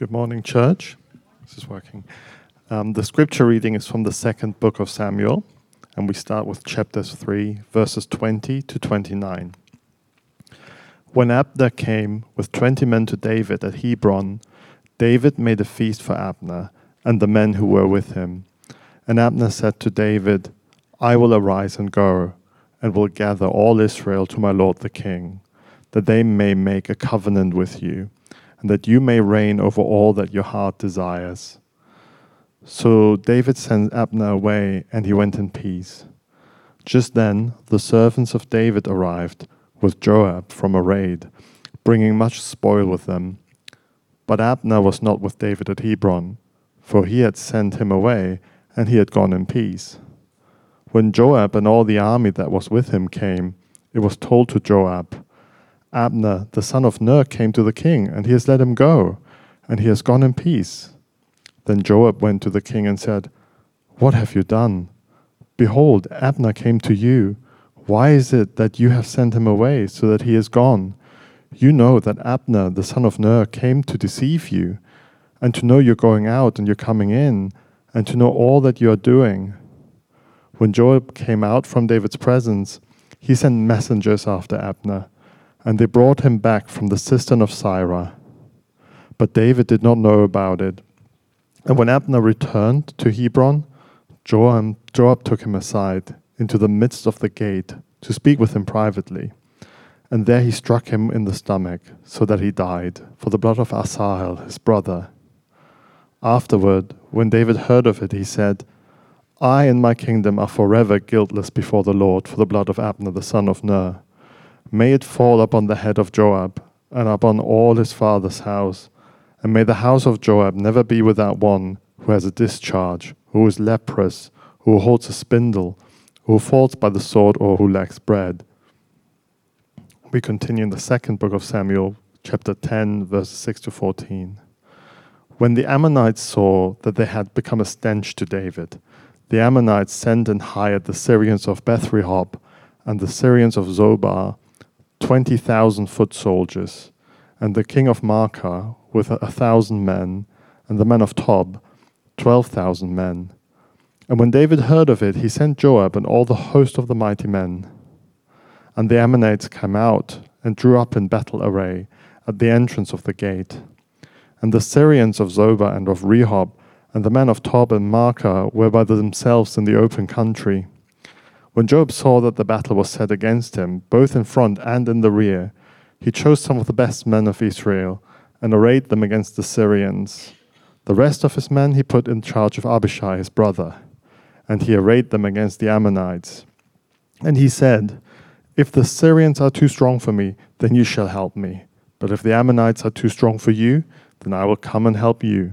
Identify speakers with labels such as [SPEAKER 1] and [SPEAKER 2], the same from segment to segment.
[SPEAKER 1] Good morning, church. This is working. Um, the scripture reading is from the second book of Samuel, and we start with chapters 3, verses 20 to 29. When Abner came with 20 men to David at Hebron, David made a feast for Abner and the men who were with him. And Abner said to David, I will arise and go, and will gather all Israel to my lord the king, that they may make a covenant with you and that you may reign over all that your heart desires. So David sent Abner away, and he went in peace. Just then the servants of David arrived with Joab from a raid, bringing much spoil with them. But Abner was not with David at Hebron, for he had sent him away, and he had gone in peace. When Joab and all the army that was with him came, it was told to Joab, Abner, the son of Ner, came to the king, and he has let him go, and he has gone in peace. Then Joab went to the king and said, What have you done? Behold, Abner came to you. Why is it that you have sent him away, so that he is gone? You know that Abner, the son of Ner, came to deceive you, and to know you're going out and you're coming in, and to know all that you are doing. When Joab came out from David's presence, he sent messengers after Abner and they brought him back from the cistern of Sirah. But David did not know about it. And when Abner returned to Hebron, Joab took him aside into the midst of the gate to speak with him privately. And there he struck him in the stomach, so that he died, for the blood of Asahel, his brother. Afterward, when David heard of it, he said, I and my kingdom are forever guiltless before the Lord for the blood of Abner the son of Ner. May it fall upon the head of Joab, and upon all his father's house. And may the house of Joab never be without one who has a discharge, who is leprous, who holds a spindle, who falls by the sword, or who lacks bread. We continue in the second book of Samuel, chapter 10, verses 6 to 14. When the Ammonites saw that they had become a stench to David, the Ammonites sent and hired the Syrians of Beth-rehob and the Syrians of Zoba 20,000 foot soldiers, and the king of Maachah with a thousand men, and the men of Tob, 12,000 men. And when David heard of it, he sent Joab and all the host of the mighty men. And the Ammonites came out and drew up in battle array at the entrance of the gate. And the Syrians of Zoba and of Rehob, and the men of Tob and Maachah were by themselves in the open country. When Joab saw that the battle was set against him, both in front and in the rear, he chose some of the best men of Israel and arrayed them against the Syrians. The rest of his men he put in charge of Abishai his brother, and he arrayed them against the Ammonites. And he said, If the Syrians are too strong for me, then you shall help me. But if the Ammonites are too strong for you, then I will come and help you.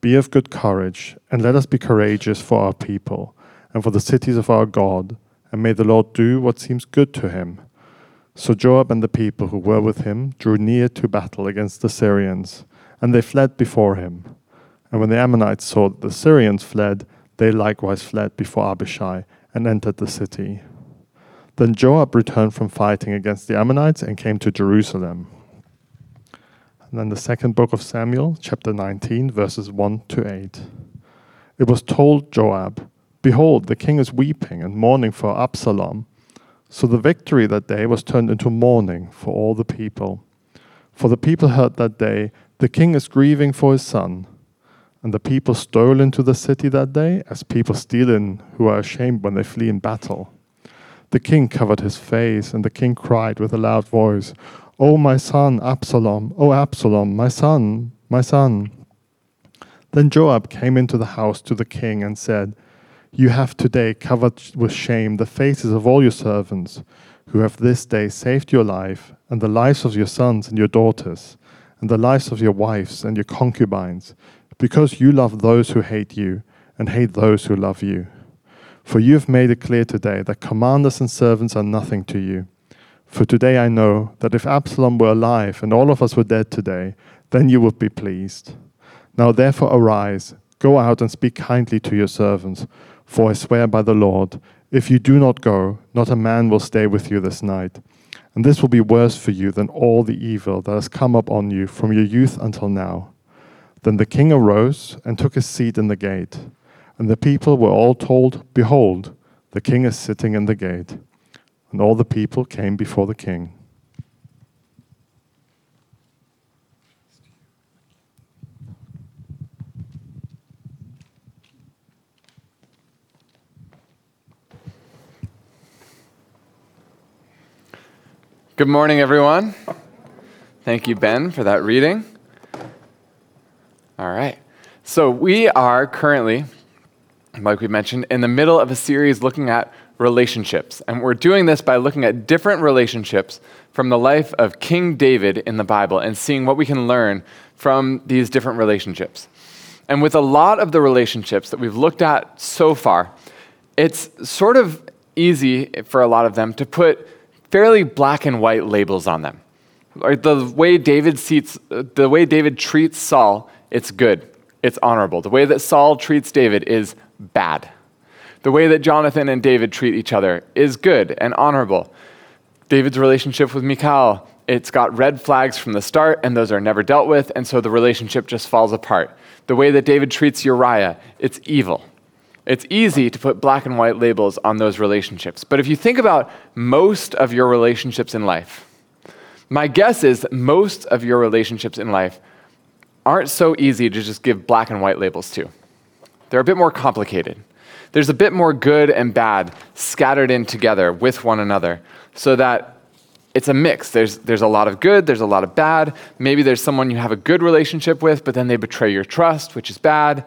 [SPEAKER 1] Be of good courage, and let us be courageous for our people, and for the cities of our God and may the Lord do what seems good to him. So Joab and the people who were with him drew near to battle against the Syrians, and they fled before him. And when the Ammonites saw that the Syrians fled, they likewise fled before Abishai and entered the city. Then Joab returned from fighting against the Ammonites and came to Jerusalem. And then the second book of Samuel, chapter 19, verses 1 to 8. It was told Joab, Behold, the king is weeping and mourning for Absalom. So the victory that day was turned into mourning for all the people. For the people heard that day, The king is grieving for his son. And the people stole into the city that day, as people steal in who are ashamed when they flee in battle. The king covered his face, and the king cried with a loud voice, O my son, Absalom, O Absalom, my son, my son. Then Joab came into the house to the king and said, you have today covered with shame the faces of all your servants, who have this day saved your life, and the lives of your sons and your daughters, and the lives of your wives and your concubines, because you love those who hate you, and hate those who love you. For you have made it clear today that commanders and servants are nothing to you. For today I know that if Absalom were alive and all of us were dead today, then you would be pleased. Now therefore arise, go out and speak kindly to your servants for I swear by the Lord, if you do not go, not a man will stay with you this night. And this will be worse for you than all the evil that has come upon you from your youth until now. Then the king arose and took his seat in the gate. And the people were all told, Behold, the king is sitting in the gate. And all the people came before the king.
[SPEAKER 2] Good morning, everyone. Thank you, Ben, for that reading. All right. So, we are currently, like we mentioned, in the middle of a series looking at relationships. And we're doing this by looking at different relationships from the life of King David in the Bible and seeing what we can learn from these different relationships. And with a lot of the relationships that we've looked at so far, it's sort of easy for a lot of them to put fairly black and white labels on them. The way David seats, the way David treats Saul, it's good, it's honorable. The way that Saul treats David is bad. The way that Jonathan and David treat each other is good and honorable. David's relationship with Michal, it's got red flags from the start, and those are never dealt with, and so the relationship just falls apart. The way that David treats Uriah, it's evil. It's easy to put black and white labels on those relationships. But if you think about most of your relationships in life, my guess is most of your relationships in life aren't so easy to just give black and white labels to. They're a bit more complicated. There's a bit more good and bad scattered in together with one another so that it's a mix. There's, there's a lot of good, there's a lot of bad. Maybe there's someone you have a good relationship with, but then they betray your trust, which is bad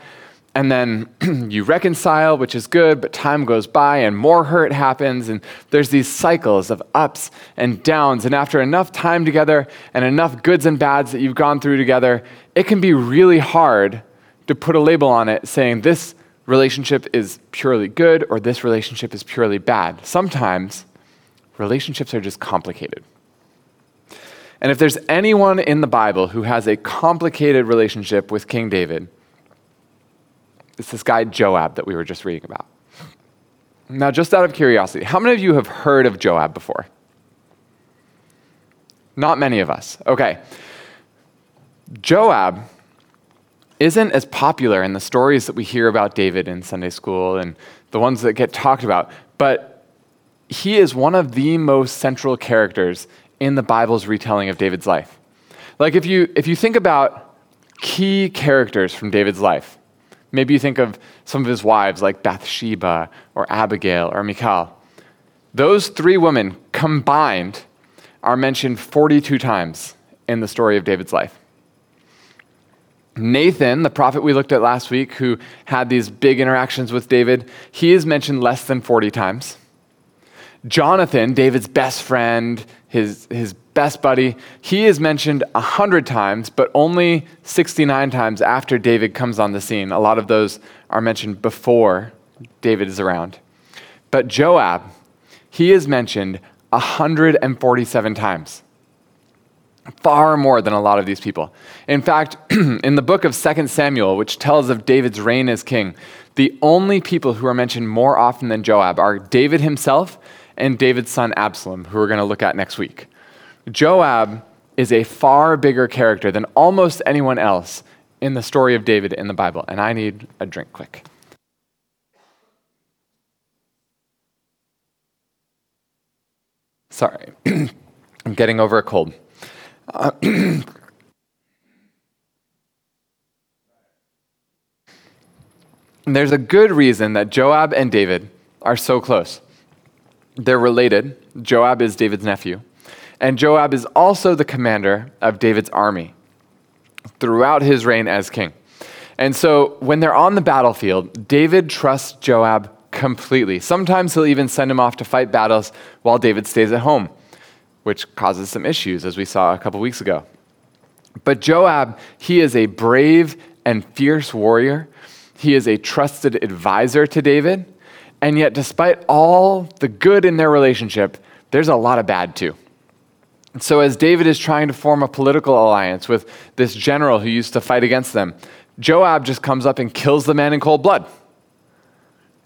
[SPEAKER 2] and then you reconcile, which is good, but time goes by and more hurt happens, and there's these cycles of ups and downs. And after enough time together and enough goods and bads that you've gone through together, it can be really hard to put a label on it saying this relationship is purely good or this relationship is purely bad. Sometimes relationships are just complicated. And if there's anyone in the Bible who has a complicated relationship with King David, it's this guy Joab that we were just reading about. Now, just out of curiosity, how many of you have heard of Joab before? Not many of us. Okay. Joab isn't as popular in the stories that we hear about David in Sunday school and the ones that get talked about, but he is one of the most central characters in the Bible's retelling of David's life. Like if you if you think about key characters from David's life, Maybe you think of some of his wives like Bathsheba or Abigail or Michal. Those three women combined are mentioned 42 times in the story of David's life. Nathan, the prophet we looked at last week, who had these big interactions with David, he is mentioned less than 40 times. Jonathan, David's best friend, his, his best buddy, he is mentioned 100 times, but only 69 times after David comes on the scene. A lot of those are mentioned before David is around. But Joab, he is mentioned 147 times. Far more than a lot of these people. In fact, in the book of 2 Samuel, which tells of David's reign as king, the only people who are mentioned more often than Joab are David himself and David's son Absalom, who we're going to look at next week. Joab is a far bigger character than almost anyone else in the story of David in the Bible. And I need a drink quick. Sorry, I'm getting over a cold. Uh, there's a good reason that Joab and David are so close. They're related. Joab is David's nephew. And Joab is also the commander of David's army throughout his reign as king. And so when they're on the battlefield, David trusts Joab completely. Sometimes he'll even send him off to fight battles while David stays at home, which causes some issues, as we saw a couple weeks ago. But Joab, he is a brave and fierce warrior. He is a trusted advisor to David. And yet, despite all the good in their relationship, there's a lot of bad too. So, as David is trying to form a political alliance with this general who used to fight against them, Joab just comes up and kills the man in cold blood.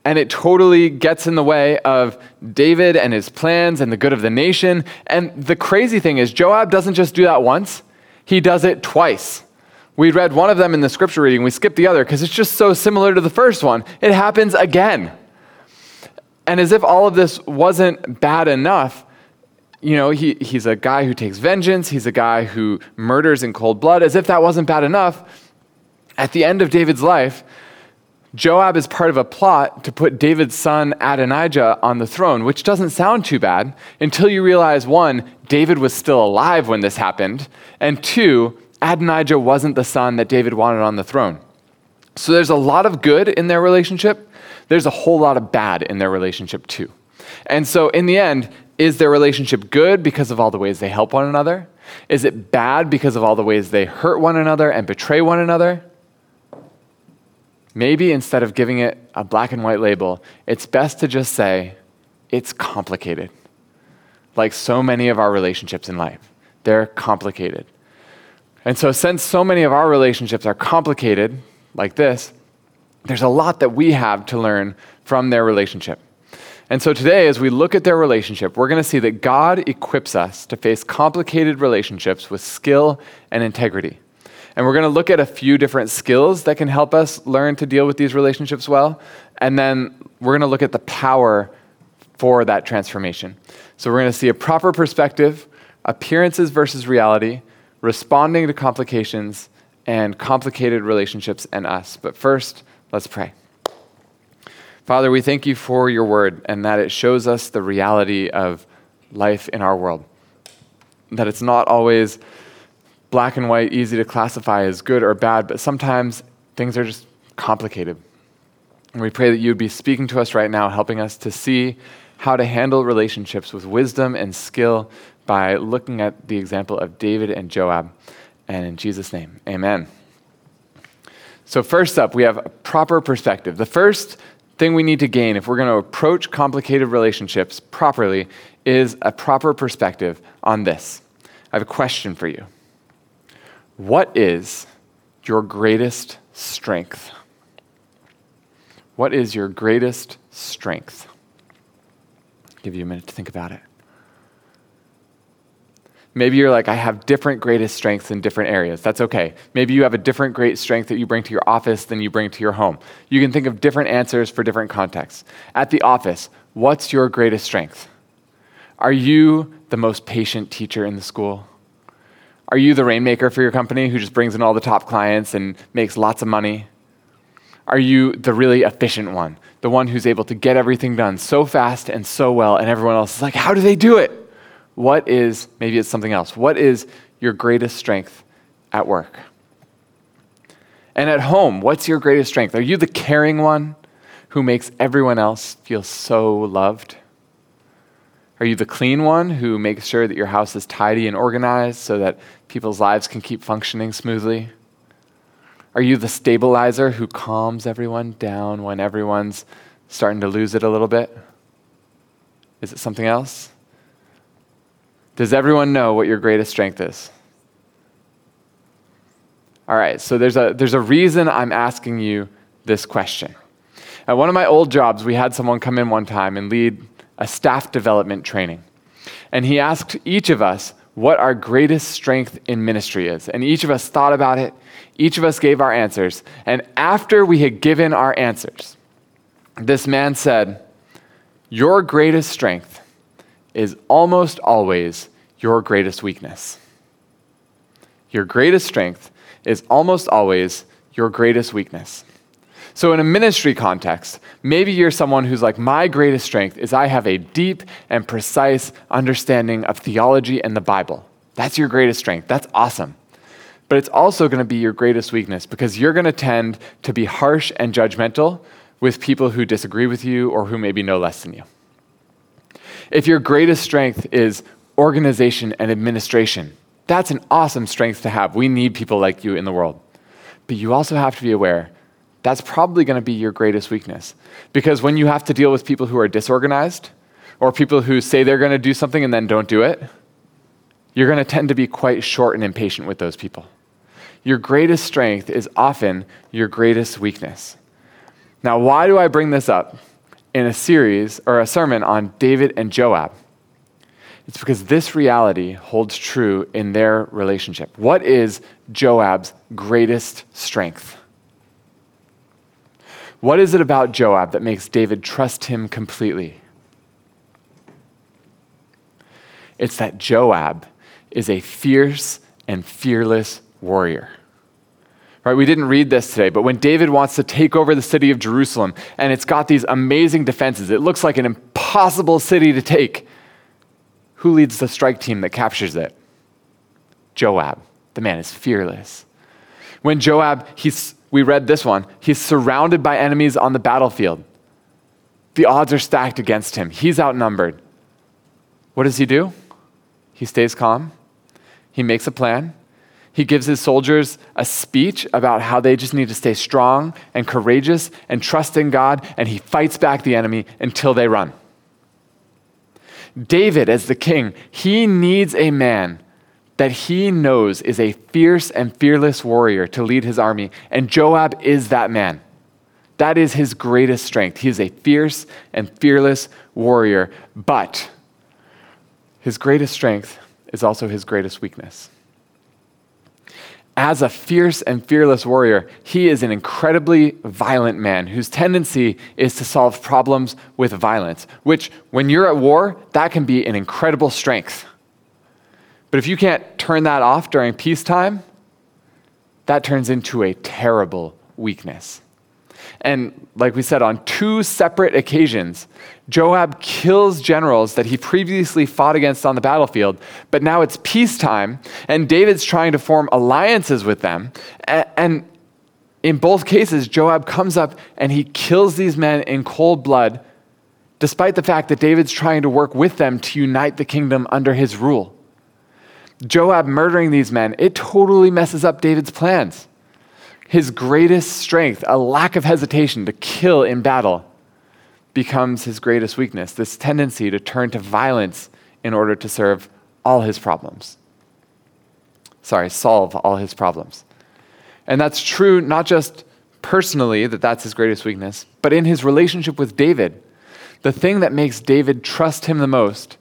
[SPEAKER 2] And it totally gets in the way of David and his plans and the good of the nation. And the crazy thing is, Joab doesn't just do that once, he does it twice. We read one of them in the scripture reading, we skipped the other because it's just so similar to the first one. It happens again. And as if all of this wasn't bad enough, you know, he, he's a guy who takes vengeance, he's a guy who murders in cold blood. As if that wasn't bad enough, at the end of David's life, Joab is part of a plot to put David's son Adonijah on the throne, which doesn't sound too bad until you realize one, David was still alive when this happened, and two, Adonijah wasn't the son that David wanted on the throne. So there's a lot of good in their relationship. There's a whole lot of bad in their relationship too. And so in the end, is their relationship good because of all the ways they help one another? Is it bad because of all the ways they hurt one another and betray one another? Maybe instead of giving it a black and white label, it's best to just say, it's complicated. Like so many of our relationships in life, they're complicated. And so, since so many of our relationships are complicated, like this, there's a lot that we have to learn from their relationship. And so, today, as we look at their relationship, we're going to see that God equips us to face complicated relationships with skill and integrity. And we're going to look at a few different skills that can help us learn to deal with these relationships well. And then we're going to look at the power for that transformation. So we're going to see a proper perspective, appearances versus reality, responding to complications, and complicated relationships and us. But first, let's pray. Father, we thank you for your word and that it shows us the reality of life in our world. That it's not always black and white, easy to classify as good or bad, but sometimes things are just complicated. And we pray that you would be speaking to us right now, helping us to see how to handle relationships with wisdom and skill by looking at the example of David and Joab. And in Jesus' name, amen. So, first up, we have a proper perspective. The first thing we need to gain if we're going to approach complicated relationships properly is a proper perspective on this. I have a question for you. What is your greatest strength? What is your greatest strength? I'll give you a minute to think about it. Maybe you're like, I have different greatest strengths in different areas. That's okay. Maybe you have a different great strength that you bring to your office than you bring to your home. You can think of different answers for different contexts. At the office, what's your greatest strength? Are you the most patient teacher in the school? Are you the rainmaker for your company who just brings in all the top clients and makes lots of money? Are you the really efficient one, the one who's able to get everything done so fast and so well, and everyone else is like, how do they do it? What is, maybe it's something else, what is your greatest strength at work? And at home, what's your greatest strength? Are you the caring one who makes everyone else feel so loved? Are you the clean one who makes sure that your house is tidy and organized so that people's lives can keep functioning smoothly? Are you the stabilizer who calms everyone down when everyone's starting to lose it a little bit? Is it something else? Does everyone know what your greatest strength is? All right, so there's a, there's a reason I'm asking you this question. At one of my old jobs, we had someone come in one time and lead a staff development training. And he asked each of us what our greatest strength in ministry is. And each of us thought about it, each of us gave our answers. And after we had given our answers, this man said, Your greatest strength is almost always your greatest weakness. Your greatest strength is almost always your greatest weakness. So, in a ministry context, maybe you're someone who's like, my greatest strength is I have a deep and precise understanding of theology and the Bible. That's your greatest strength. That's awesome. But it's also going to be your greatest weakness because you're going to tend to be harsh and judgmental with people who disagree with you or who maybe know less than you. If your greatest strength is organization and administration, that's an awesome strength to have. We need people like you in the world. But you also have to be aware that's probably going to be your greatest weakness. Because when you have to deal with people who are disorganized or people who say they're going to do something and then don't do it, you're going to tend to be quite short and impatient with those people. Your greatest strength is often your greatest weakness. Now, why do I bring this up in a series or a sermon on David and Joab? It's because this reality holds true in their relationship. What is Joab's greatest strength? What is it about Joab that makes David trust him completely? It's that Joab is a fierce and fearless warrior. Right, we didn't read this today, but when David wants to take over the city of Jerusalem and it's got these amazing defenses, it looks like an impossible city to take. Who leads the strike team that captures it? Joab. The man is fearless. When Joab, he's, we read this one, he's surrounded by enemies on the battlefield. The odds are stacked against him. He's outnumbered. What does he do? He stays calm. He makes a plan. He gives his soldiers a speech about how they just need to stay strong and courageous and trust in God, and he fights back the enemy until they run. David, as the king, he needs a man that he knows is a fierce and fearless warrior to lead his army, and Joab is that man. That is his greatest strength. He is a fierce and fearless warrior, but his greatest strength is also his greatest weakness. As a fierce and fearless warrior, he is an incredibly violent man whose tendency is to solve problems with violence, which, when you're at war, that can be an incredible strength. But if you can't turn that off during peacetime, that turns into a terrible weakness. And like we said, on two separate occasions, Joab kills generals that he previously fought against on the battlefield, but now it's peacetime, and David's trying to form alliances with them. And in both cases, Joab comes up and he kills these men in cold blood, despite the fact that David's trying to work with them to unite the kingdom under his rule. Joab murdering these men, it totally messes up David's plans his greatest strength, a lack of hesitation to kill in battle, becomes his greatest weakness this tendency to turn to violence in order to serve all his problems. Sorry, solve all his problems. And that's true not just personally, that that's his greatest weakness, but in his relationship with David. The thing that makes David trust him the most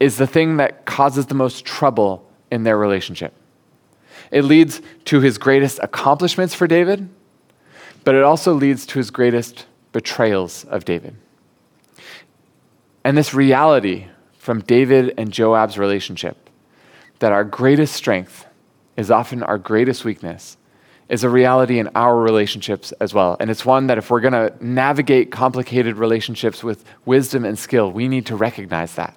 [SPEAKER 2] is the thing that causes the most trouble in their relationship. It leads to his greatest accomplishments for David, but it also leads to his greatest betrayals of David. And this reality from David and Joab's relationship that our greatest strength is often our greatest weakness is a reality in our relationships as well. And it's one that if we're going to navigate complicated relationships with wisdom and skill, we need to recognize that.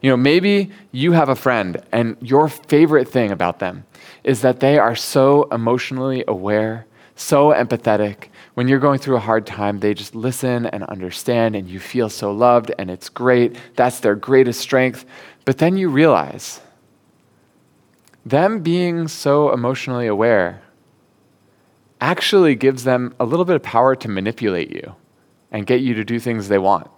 [SPEAKER 2] You know, maybe you have a friend and your favorite thing about them is that they are so emotionally aware, so empathetic. When you're going through a hard time, they just listen and understand, and you feel so loved, and it's great. That's their greatest strength. But then you realize them being so emotionally aware actually gives them a little bit of power to manipulate you and get you to do things they want.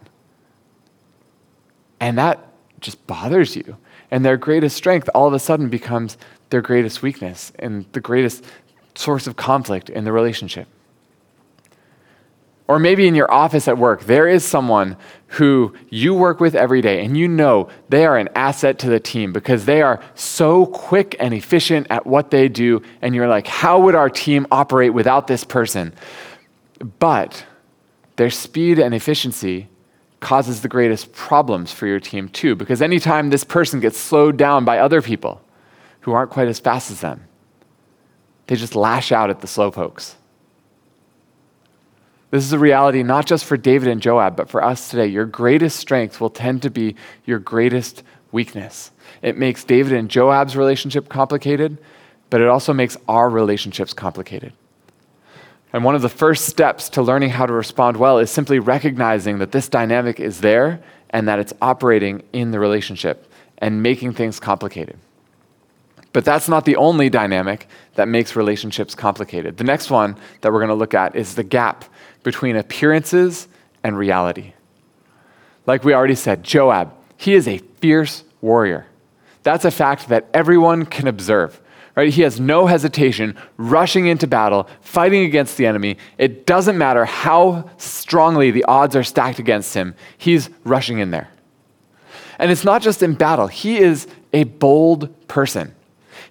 [SPEAKER 2] And that just bothers you. And their greatest strength all of a sudden becomes their greatest weakness and the greatest source of conflict in the relationship. Or maybe in your office at work, there is someone who you work with every day and you know they are an asset to the team because they are so quick and efficient at what they do. And you're like, how would our team operate without this person? But their speed and efficiency causes the greatest problems for your team too, because anytime this person gets slowed down by other people who aren't quite as fast as them, they just lash out at the slowpokes. This is a reality not just for David and Joab, but for us today. Your greatest strength will tend to be your greatest weakness. It makes David and Joab's relationship complicated, but it also makes our relationships complicated. And one of the first steps to learning how to respond well is simply recognizing that this dynamic is there and that it's operating in the relationship and making things complicated. But that's not the only dynamic that makes relationships complicated. The next one that we're going to look at is the gap between appearances and reality. Like we already said, Joab, he is a fierce warrior. That's a fact that everyone can observe. Right? He has no hesitation rushing into battle, fighting against the enemy. It doesn't matter how strongly the odds are stacked against him, he's rushing in there. And it's not just in battle, he is a bold person.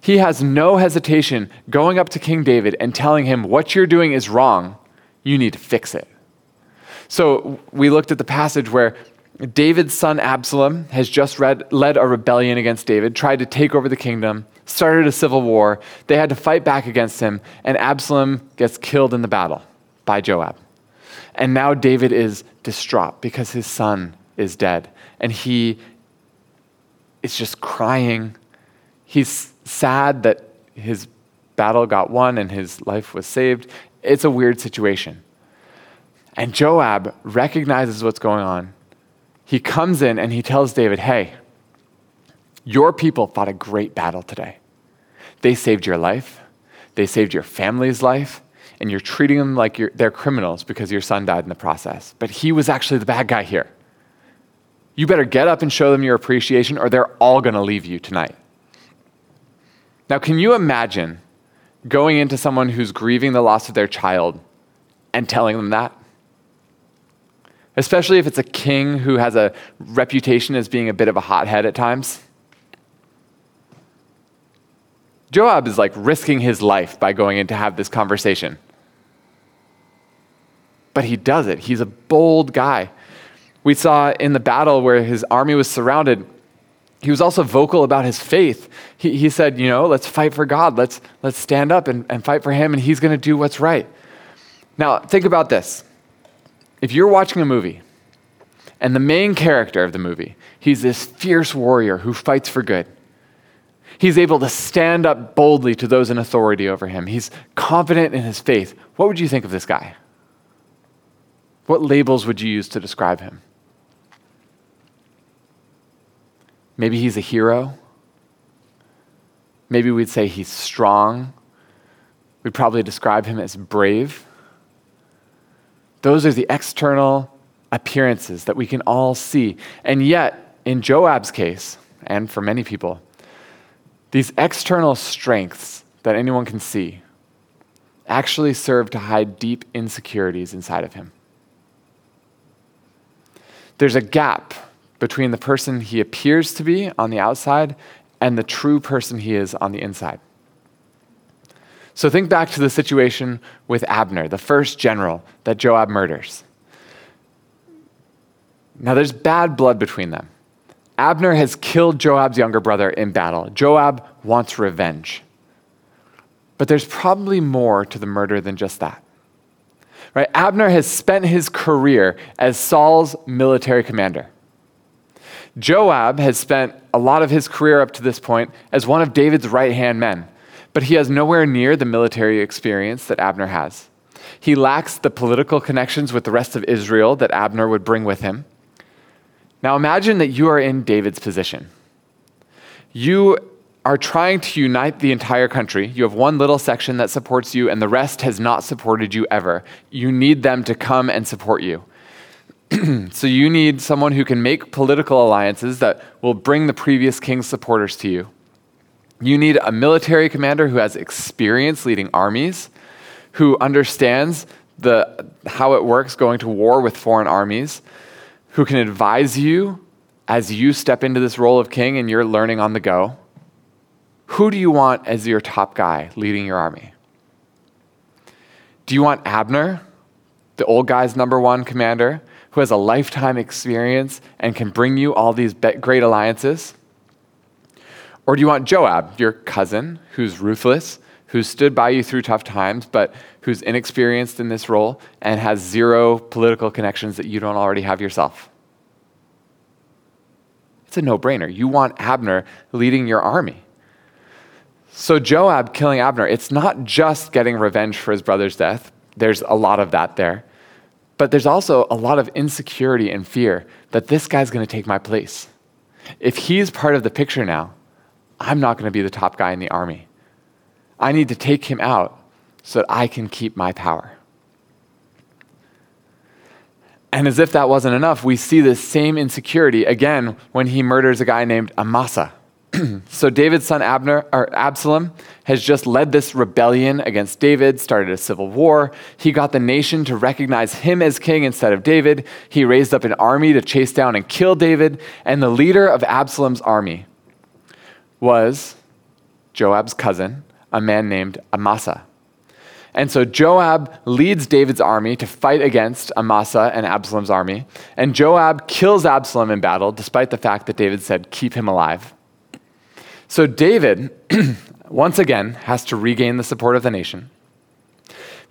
[SPEAKER 2] He has no hesitation going up to King David and telling him, What you're doing is wrong. You need to fix it. So we looked at the passage where David's son Absalom has just read, led a rebellion against David, tried to take over the kingdom, started a civil war. They had to fight back against him, and Absalom gets killed in the battle by Joab. And now David is distraught because his son is dead. And he is just crying. He's sad that his battle got won and his life was saved. It's a weird situation. And Joab recognizes what's going on. He comes in and he tells David, Hey, your people fought a great battle today. They saved your life, they saved your family's life, and you're treating them like they're criminals because your son died in the process. But he was actually the bad guy here. You better get up and show them your appreciation, or they're all going to leave you tonight. Now, can you imagine going into someone who's grieving the loss of their child and telling them that? Especially if it's a king who has a reputation as being a bit of a hothead at times. Joab is like risking his life by going in to have this conversation. But he does it. He's a bold guy. We saw in the battle where his army was surrounded, he was also vocal about his faith. He, he said, you know, let's fight for God. Let's, let's stand up and, and fight for him, and he's going to do what's right. Now, think about this. If you're watching a movie, and the main character of the movie, he's this fierce warrior who fights for good. He's able to stand up boldly to those in authority over him. He's confident in his faith. What would you think of this guy? What labels would you use to describe him? Maybe he's a hero. Maybe we'd say he's strong. We'd probably describe him as brave. Those are the external appearances that we can all see. And yet, in Joab's case, and for many people, these external strengths that anyone can see actually serve to hide deep insecurities inside of him. There's a gap between the person he appears to be on the outside and the true person he is on the inside. So think back to the situation with Abner, the first general that Joab murders. Now, there's bad blood between them. Abner has killed Joab's younger brother in battle. Joab wants revenge. But there's probably more to the murder than just that. Right? Abner has spent his career as Saul's military commander. Joab has spent a lot of his career up to this point as one of David's right hand men, but he has nowhere near the military experience that Abner has. He lacks the political connections with the rest of Israel that Abner would bring with him. Now imagine that you are in David's position. You are trying to unite the entire country. You have one little section that supports you, and the rest has not supported you ever. You need them to come and support you. so you need someone who can make political alliances that will bring the previous king's supporters to you. You need a military commander who has experience leading armies, who understands the, how it works going to war with foreign armies, who can advise you as you step into this role of king and you're learning on the go. Who do you want as your top guy leading your army? Do you want Abner, the old guy's number one commander, who has a lifetime experience and can bring you all these great alliances? Or do you want Joab, your cousin, who's ruthless, who's stood by you through tough times, but who's inexperienced in this role and has zero political connections that you don't already have yourself? It's a no brainer. You want Abner leading your army. So, Joab killing Abner, it's not just getting revenge for his brother's death. There's a lot of that there. But there's also a lot of insecurity and fear that this guy's going to take my place. If he's part of the picture now, I'm not going to be the top guy in the army. I need to take him out so that I can keep my power. And as if that wasn't enough, we see this same insecurity again when he murders a guy named Amasa. so David's son Abner or Absalom has just led this rebellion against David, started a civil war. He got the nation to recognize him as king instead of David. He raised up an army to chase down and kill David, and the leader of Absalom's army was Joab's cousin, a man named Amasa. And so Joab leads David's army to fight against Amasa and Absalom's army. And Joab kills Absalom in battle, despite the fact that David said, Keep him alive. So David, once again, has to regain the support of the nation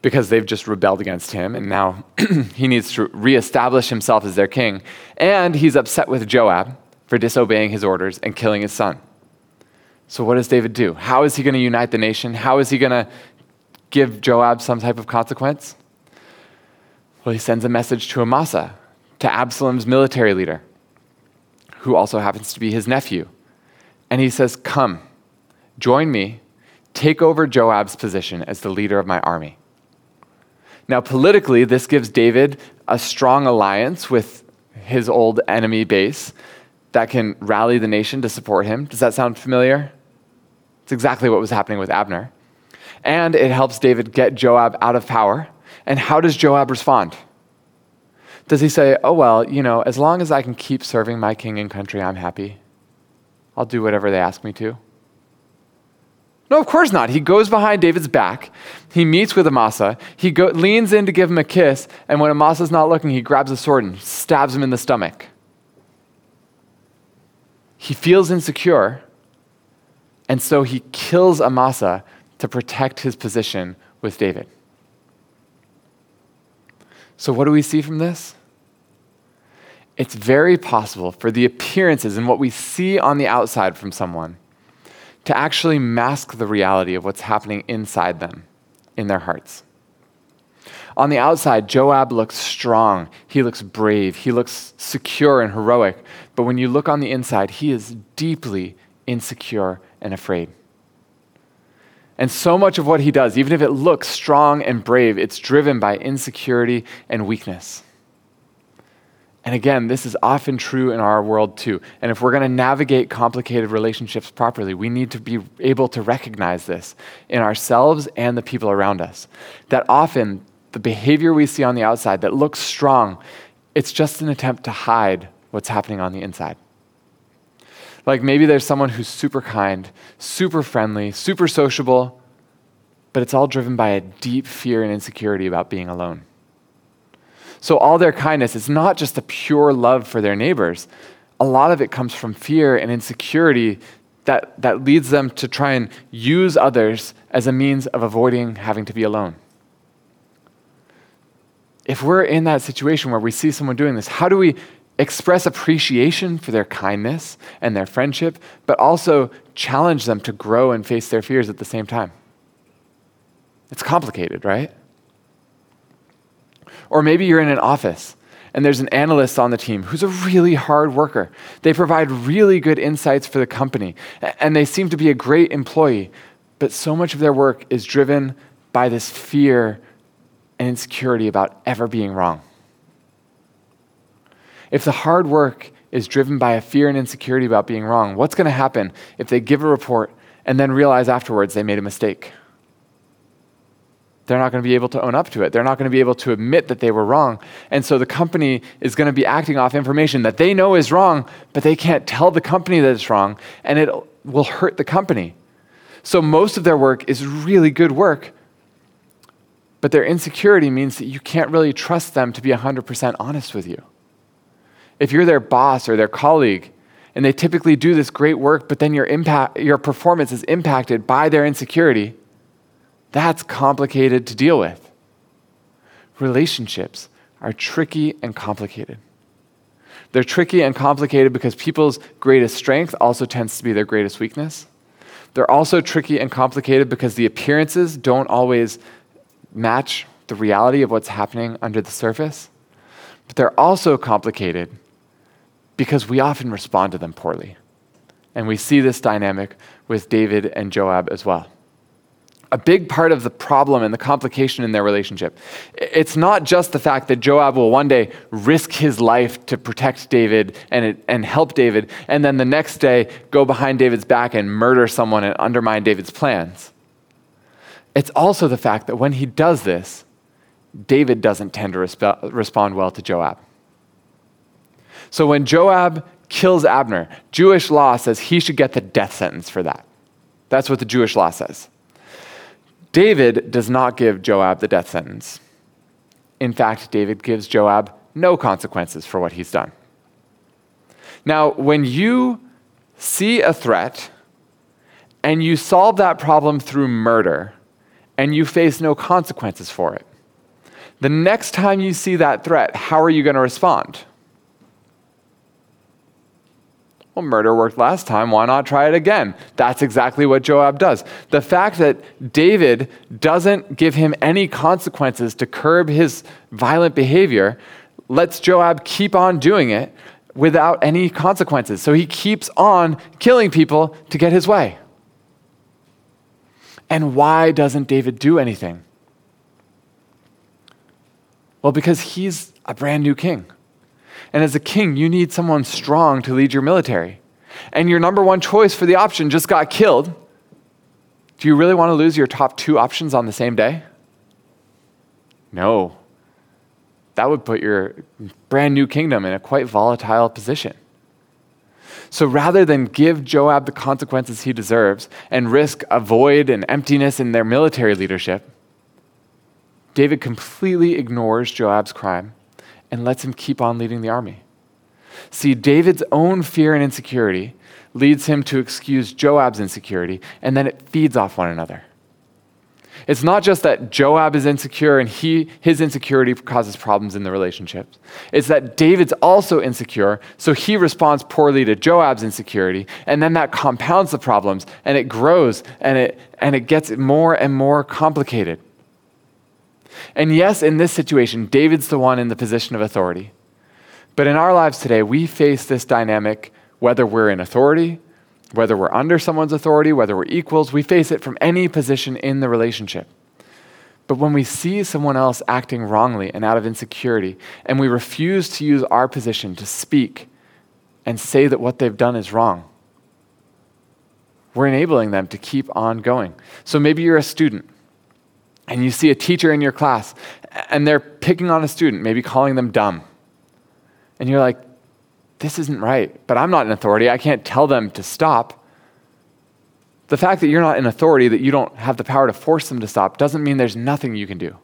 [SPEAKER 2] because they've just rebelled against him, and now he needs to reestablish himself as their king. And he's upset with Joab for disobeying his orders and killing his son. So, what does David do? How is he going to unite the nation? How is he going to give Joab some type of consequence? Well, he sends a message to Amasa, to Absalom's military leader, who also happens to be his nephew. And he says, Come, join me, take over Joab's position as the leader of my army. Now, politically, this gives David a strong alliance with his old enemy base that can rally the nation to support him. Does that sound familiar? It's exactly what was happening with Abner. And it helps David get Joab out of power. And how does Joab respond? Does he say, Oh, well, you know, as long as I can keep serving my king and country, I'm happy? I'll do whatever they ask me to. No, of course not. He goes behind David's back. He meets with Amasa. He go, leans in to give him a kiss, and when Amasa's not looking, he grabs a sword and stabs him in the stomach. He feels insecure, and so he kills Amasa to protect his position with David. So, what do we see from this? it's very possible for the appearances and what we see on the outside from someone to actually mask the reality of what's happening inside them, in their hearts. On the outside, Joab looks strong. He looks brave. He looks secure and heroic. But when you look on the inside, he is deeply insecure and afraid. And so much of what he does, even if it looks strong and brave, it's driven by insecurity and weakness. And again, this is often true in our world too. And if we're going to navigate complicated relationships properly, we need to be able to recognize this in ourselves and the people around us. That often the behavior we see on the outside that looks strong, it's just an attempt to hide what's happening on the inside. Like maybe there's someone who's super kind, super friendly, super sociable, but it's all driven by a deep fear and insecurity about being alone. So, all their kindness is not just a pure love for their neighbors. A lot of it comes from fear and insecurity that, that leads them to try and use others as a means of avoiding having to be alone. If we're in that situation where we see someone doing this, how do we express appreciation for their kindness and their friendship, but also challenge them to grow and face their fears at the same time? It's complicated, right? Or maybe you're in an office and there's an analyst on the team who's a really hard worker. They provide really good insights for the company and they seem to be a great employee, but so much of their work is driven by this fear and insecurity about ever being wrong. If the hard work is driven by a fear and insecurity about being wrong, what's going to happen if they give a report and then realize afterwards they made a mistake? they're not going to be able to own up to it. They're not going to be able to admit that they were wrong. And so the company is going to be acting off information that they know is wrong, but they can't tell the company that it's wrong, and it will hurt the company. So most of their work is really good work, but their insecurity means that you can't really trust them to be 100% honest with you. If you're their boss or their colleague, and they typically do this great work, but then your, impact, your performance is impacted by their insecurity, that's complicated to deal with. Relationships are tricky and complicated. They're tricky and complicated because people's greatest strength also tends to be their greatest weakness. They're also tricky and complicated because the appearances don't always match the reality of what's happening under the surface. But they're also complicated because we often respond to them poorly. And we see this dynamic with David and Joab as well. a big part of the problem and the complication in their relationship. It's not just the fact that Joab will one day risk his life to protect David and, and help David, and then the next day go behind David's back and murder someone and undermine David's plans. It's also the fact that when he does this, David doesn't tend to resp- respond well to Joab. So when Joab kills Abner, Jewish law says he should get the death sentence for that. That's what the Jewish law says. David does not give Joab the death sentence. In fact, David gives Joab no consequences for what he's done. Now, when you see a threat and you solve that problem through murder and you face no consequences for it, the next time you see that threat, how are you going to respond? Well, murder worked last time. Why not try it again? That's exactly what Joab does. The fact that David doesn't give him any consequences to curb his violent behavior lets Joab keep on doing it without any consequences. So he keeps on killing people to get his way. And why doesn't David do anything? Well, because he's a brand new king. And as a king, you need someone strong to lead your military. And your number one choice for the option just got killed. Do you really want to lose your top two options on the same day? No. That would put your brand new kingdom in a quite volatile position. So rather than give Joab the consequences he deserves and risk a void and emptiness in their military leadership, David completely ignores Joab's crime and lets him keep on leading the army. See, David's own fear and insecurity leads him to excuse Joab's insecurity, and then it feeds off one another. It's not just that Joab is insecure and he, his insecurity causes problems in the relationships. It's that David's also insecure, so he responds poorly to Joab's insecurity, and then that compounds the problems, and it grows, and it, and it gets more and more complicated. And yes, in this situation, David's the one in the position of authority. But in our lives today, we face this dynamic whether we're in authority, whether we're under someone's authority, whether we're equals, we face it from any position in the relationship. But when we see someone else acting wrongly and out of insecurity, and we refuse to use our position to speak and say that what they've done is wrong, we're enabling them to keep on going. So maybe you're a student and you see a teacher in your class and they're picking on a student, maybe calling them dumb. And you're like, this isn't right, but I'm not an authority. I can't tell them to stop. The fact that you're not an authority, that you don't have the power to force them to stop, doesn't mean there's nothing you can do.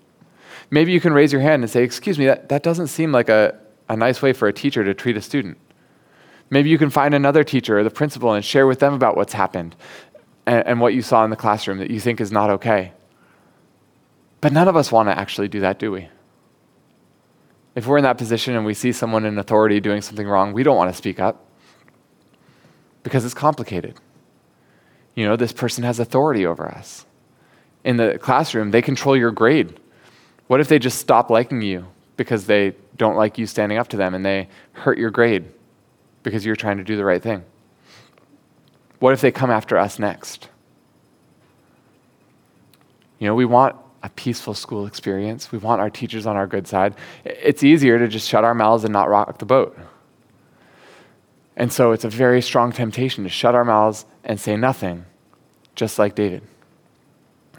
[SPEAKER 2] Maybe you can raise your hand and say, Excuse me, that, that doesn't seem like a, a nice way for a teacher to treat a student. Maybe you can find another teacher or the principal and share with them about what's happened and, and what you saw in the classroom that you think is not okay. But none of us want to actually do that, do we? If we're in that position and we see someone in authority doing something wrong, we don't want to speak up because it's complicated. You know, this person has authority over us. In the classroom, they control your grade. What if they just stop liking you because they don't like you standing up to them and they hurt your grade because you're trying to do the right thing? What if they come after us next? You know, we want a peaceful school experience. We want our teachers on our good side. It's easier to just shut our mouths and not rock the boat. And so it's a very strong temptation to shut our mouths and say nothing, just like David.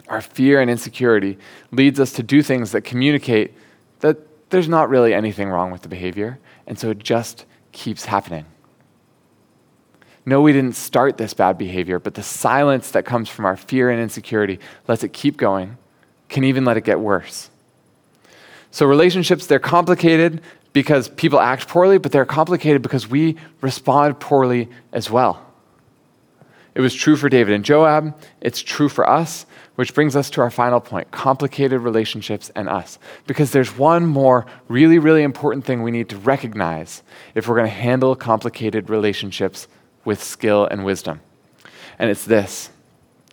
[SPEAKER 2] Our fear and insecurity leads us to do things that communicate that there's not really anything wrong with the behavior, and so it just keeps happening. No, we didn't start this bad behavior, but the silence that comes from our fear and insecurity lets it keep going can even let it get worse. So, relationships, they're complicated because people act poorly, but they're complicated because we respond poorly as well. It was true for David and Joab, it's true for us, which brings us to our final point complicated relationships and us. Because there's one more really, really important thing we need to recognize if we're going to handle complicated relationships with skill and wisdom. And it's this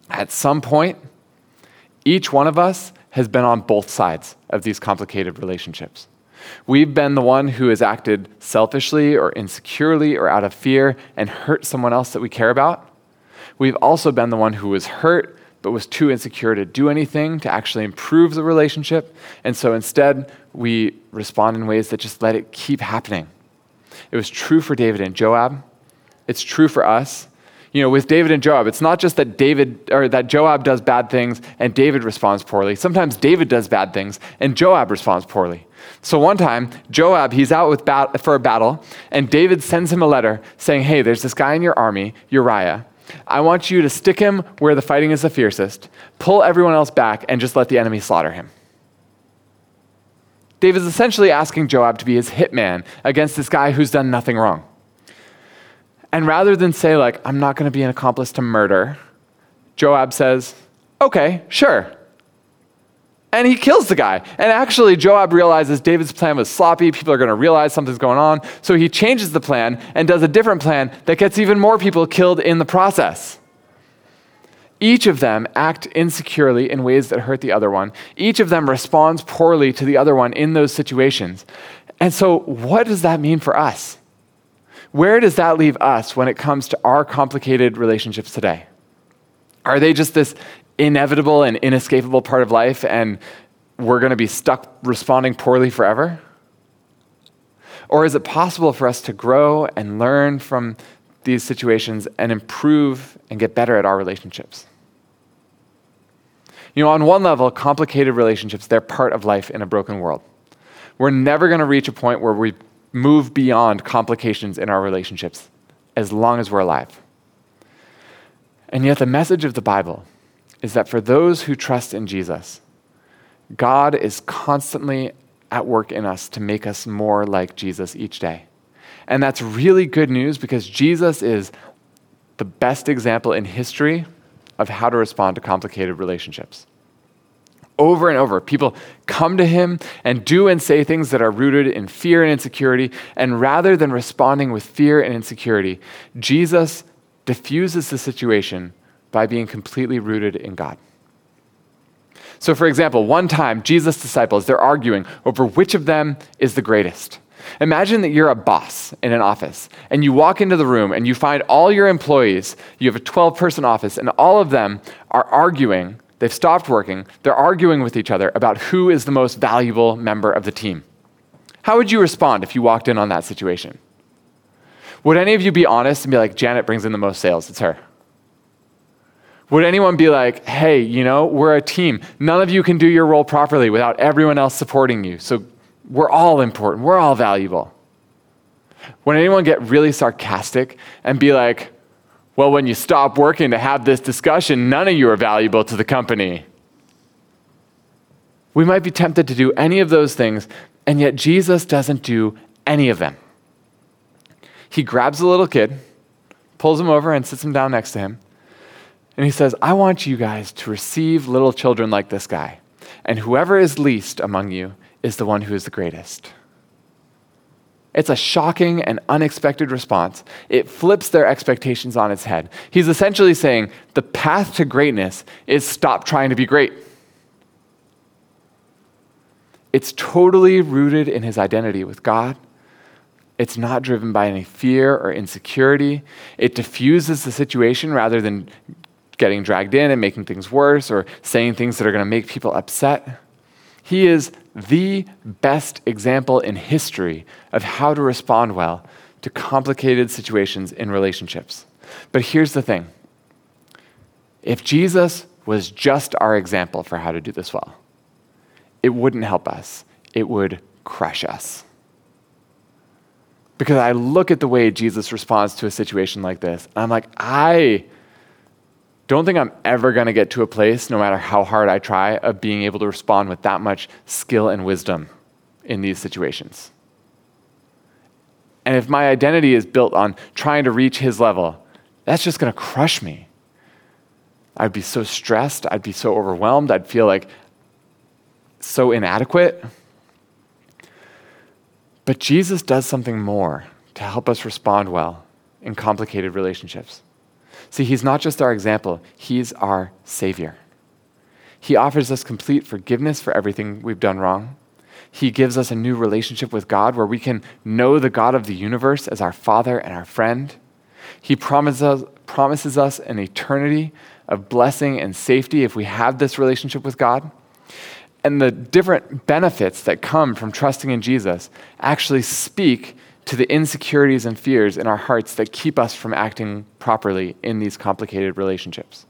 [SPEAKER 2] at some point, each one of us has been on both sides of these complicated relationships. We've been the one who has acted selfishly or insecurely or out of fear and hurt someone else that we care about. We've also been the one who was hurt, but was too insecure to do anything to actually improve the relationship. And so instead, we respond in ways that just let it keep happening. It was true for David and Joab. It's true for us. You know, with David and Joab, it's not just that David or that Joab does bad things and David responds poorly. Sometimes David does bad things and Joab responds poorly. So one time, Joab, he's out with bat- for a battle, and David sends him a letter saying, Hey, there's this guy in your army, Uriah. I want you to stick him where the fighting is the fiercest, pull everyone else back, and just let the enemy slaughter him. David's essentially asking Joab to be his hitman against this guy who's done nothing wrong. And rather than say, like, I'm not going to be an accomplice to murder, Joab says, Okay, sure. And he kills the guy. And actually, Joab realizes David's plan was sloppy. People are going to realize something's going on. So he changes the plan and does a different plan that gets even more people killed in the process. Each of them act insecurely in ways that hurt the other one. Each of them responds poorly to the other one in those situations. And so, what does that mean for us? Where does that leave us when it comes to our complicated relationships today? Are they just this inevitable and inescapable part of life and we're going to be stuck responding poorly forever? Or is it possible for us to grow and learn from these situations and improve and get better at our relationships? You know, on one level, complicated relationships, they're part of life in a broken world. We're never going to reach a point where we move beyond complications in our relationships as long as we're alive. And yet, the message of the Bible is that for those who trust in Jesus, God is constantly at work in us to make us more like Jesus each day. And that's really good news because Jesus is the best example in history of how to respond to complicated relationships over and over. People come to him and do and say things that are rooted in fear and insecurity. And rather than responding with fear and insecurity, Jesus diffuses the situation by being completely rooted in God. So, for example, one time, Jesus' disciples, they're arguing over which of them is the greatest. Imagine that you're a boss in an office and you walk into the room and you find all your employees, you have a 12 person office, and all of them are arguing They've stopped working. They're arguing with each other about who is the most valuable member of the team. How would you respond if you walked in on that situation? Would any of you be honest and be like, Janet brings in the most sales? It's her. Would anyone be like, hey, you know, we're a team. None of you can do your role properly without everyone else supporting you. So we're all important. We're all valuable. Would anyone get really sarcastic and be like, well, when you stop working to have this discussion, none of you are valuable to the company. We might be tempted to do any of those things, and yet Jesus doesn't do any of them. He grabs a little kid, pulls him over, and sits him down next to him. And he says, I want you guys to receive little children like this guy. And whoever is least among you is the one who is the greatest. It's a shocking and unexpected response. It flips their expectations on its head. He's essentially saying the path to greatness is stop trying to be great. It's totally rooted in his identity with God. It's not driven by any fear or insecurity. It diffuses the situation rather than getting dragged in and making things worse or saying things that are going to make people upset. He is the best example in history of how to respond well to complicated situations in relationships. But here's the thing if Jesus was just our example for how to do this well, it wouldn't help us, it would crush us. Because I look at the way Jesus responds to a situation like this, and I'm like, I don't think I'm ever going to get to a place, no matter how hard I try, of being able to respond with that much skill and wisdom in these situations. And if my identity is built on trying to reach his level, that's just going to crush me. I'd be so stressed. I'd be so overwhelmed. I'd feel like so inadequate. But Jesus does something more to help us respond well in complicated relationships. See, he's not just our example, he's our Savior. He offers us complete forgiveness for everything we've done wrong. He gives us a new relationship with God where we can know the God of the universe as our Father and our friend. He promises, promises us an eternity of blessing and safety if we have this relationship with God. And the different benefits that come from trusting in Jesus actually speak to the insecurities and fears in our hearts that keep us from acting properly in these complicated relationships.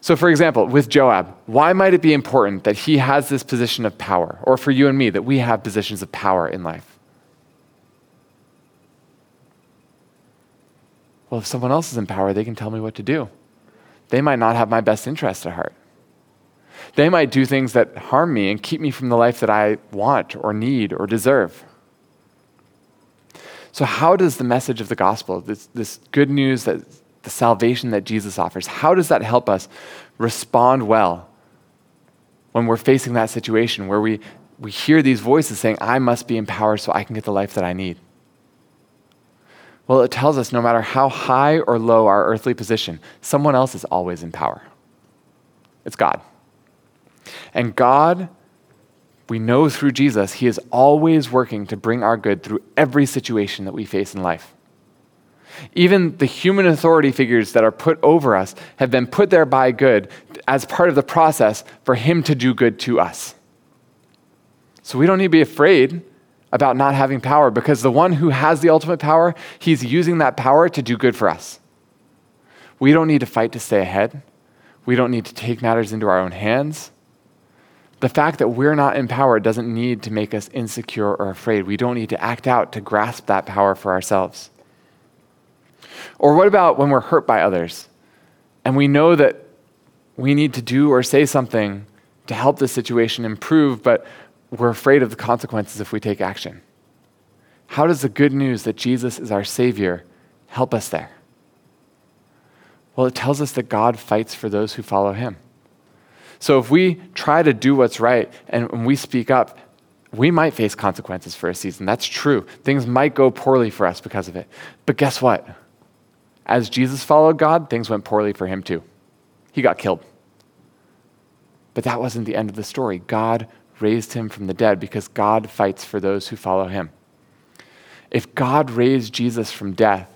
[SPEAKER 2] So, for example, with Joab, why might it be important that he has this position of power, or for you and me, that we have positions of power in life? Well, if someone else is in power, they can tell me what to do. They might not have my best interest at heart. They might do things that harm me and keep me from the life that I want or need or deserve. So, how does the message of the gospel, this, this good news that the salvation that Jesus offers, how does that help us respond well when we're facing that situation where we, we hear these voices saying, I must be empowered so I can get the life that I need? Well, it tells us no matter how high or low our earthly position, someone else is always in power. It's God. And God, we know through Jesus, He is always working to bring our good through every situation that we face in life. Even the human authority figures that are put over us have been put there by good as part of the process for Him to do good to us. So we don't need to be afraid about not having power because the one who has the ultimate power, He's using that power to do good for us. We don't need to fight to stay ahead. We don't need to take matters into our own hands. The fact that we're not in power doesn't need to make us insecure or afraid. We don't need to act out to grasp that power for ourselves. Or what about when we're hurt by others and we know that we need to do or say something to help the situation improve, but we're afraid of the consequences if we take action? How does the good news that Jesus is our Savior help us there? Well, it tells us that God fights for those who follow Him. So if we try to do what's right and we speak up, we might face consequences for a season. That's true. Things might go poorly for us because of it. But guess what? As Jesus followed God, things went poorly for him too. He got killed. But that wasn't the end of the story. God raised him from the dead because God fights for those who follow him. If God raised Jesus from death,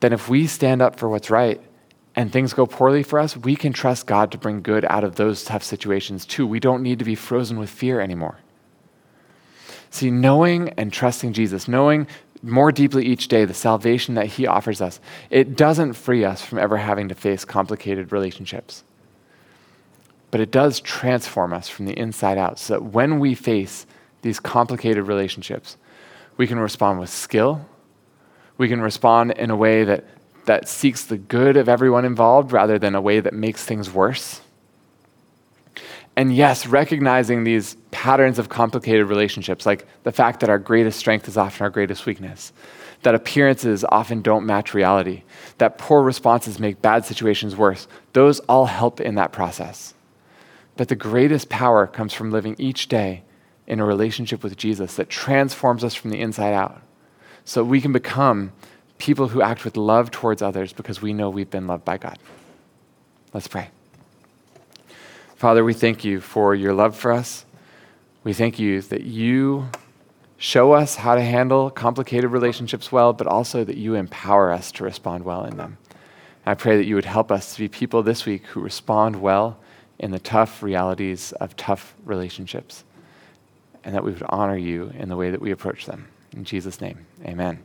[SPEAKER 2] then if we stand up for what's right and things go poorly for us, we can trust God to bring good out of those tough situations too. We don't need to be frozen with fear anymore. See, knowing and trusting Jesus, knowing more deeply each day the salvation that He offers us, it doesn't free us from ever having to face complicated relationships. But it does transform us from the inside out so that when we face these complicated relationships, we can respond with skill. We can respond in a way that, that seeks the good of everyone involved rather than a way that makes things worse. And yes, recognizing these patterns of complicated relationships, like the fact that our greatest strength is often our greatest weakness, that appearances often don't match reality, that poor responses make bad situations worse, those all help in that process. But the greatest power comes from living each day in a relationship with Jesus that transforms us from the inside out so we can become people who act with love towards others because we know we've been loved by God. Let's pray. Father, we thank you for your love for us. We thank you that you show us how to handle complicated relationships well, but also that you empower us to respond well in them. I pray that you would help us to be people this week who respond well in the tough realities of tough relationships, and that we would honor you in the way that we approach them. In Jesus' name, amen.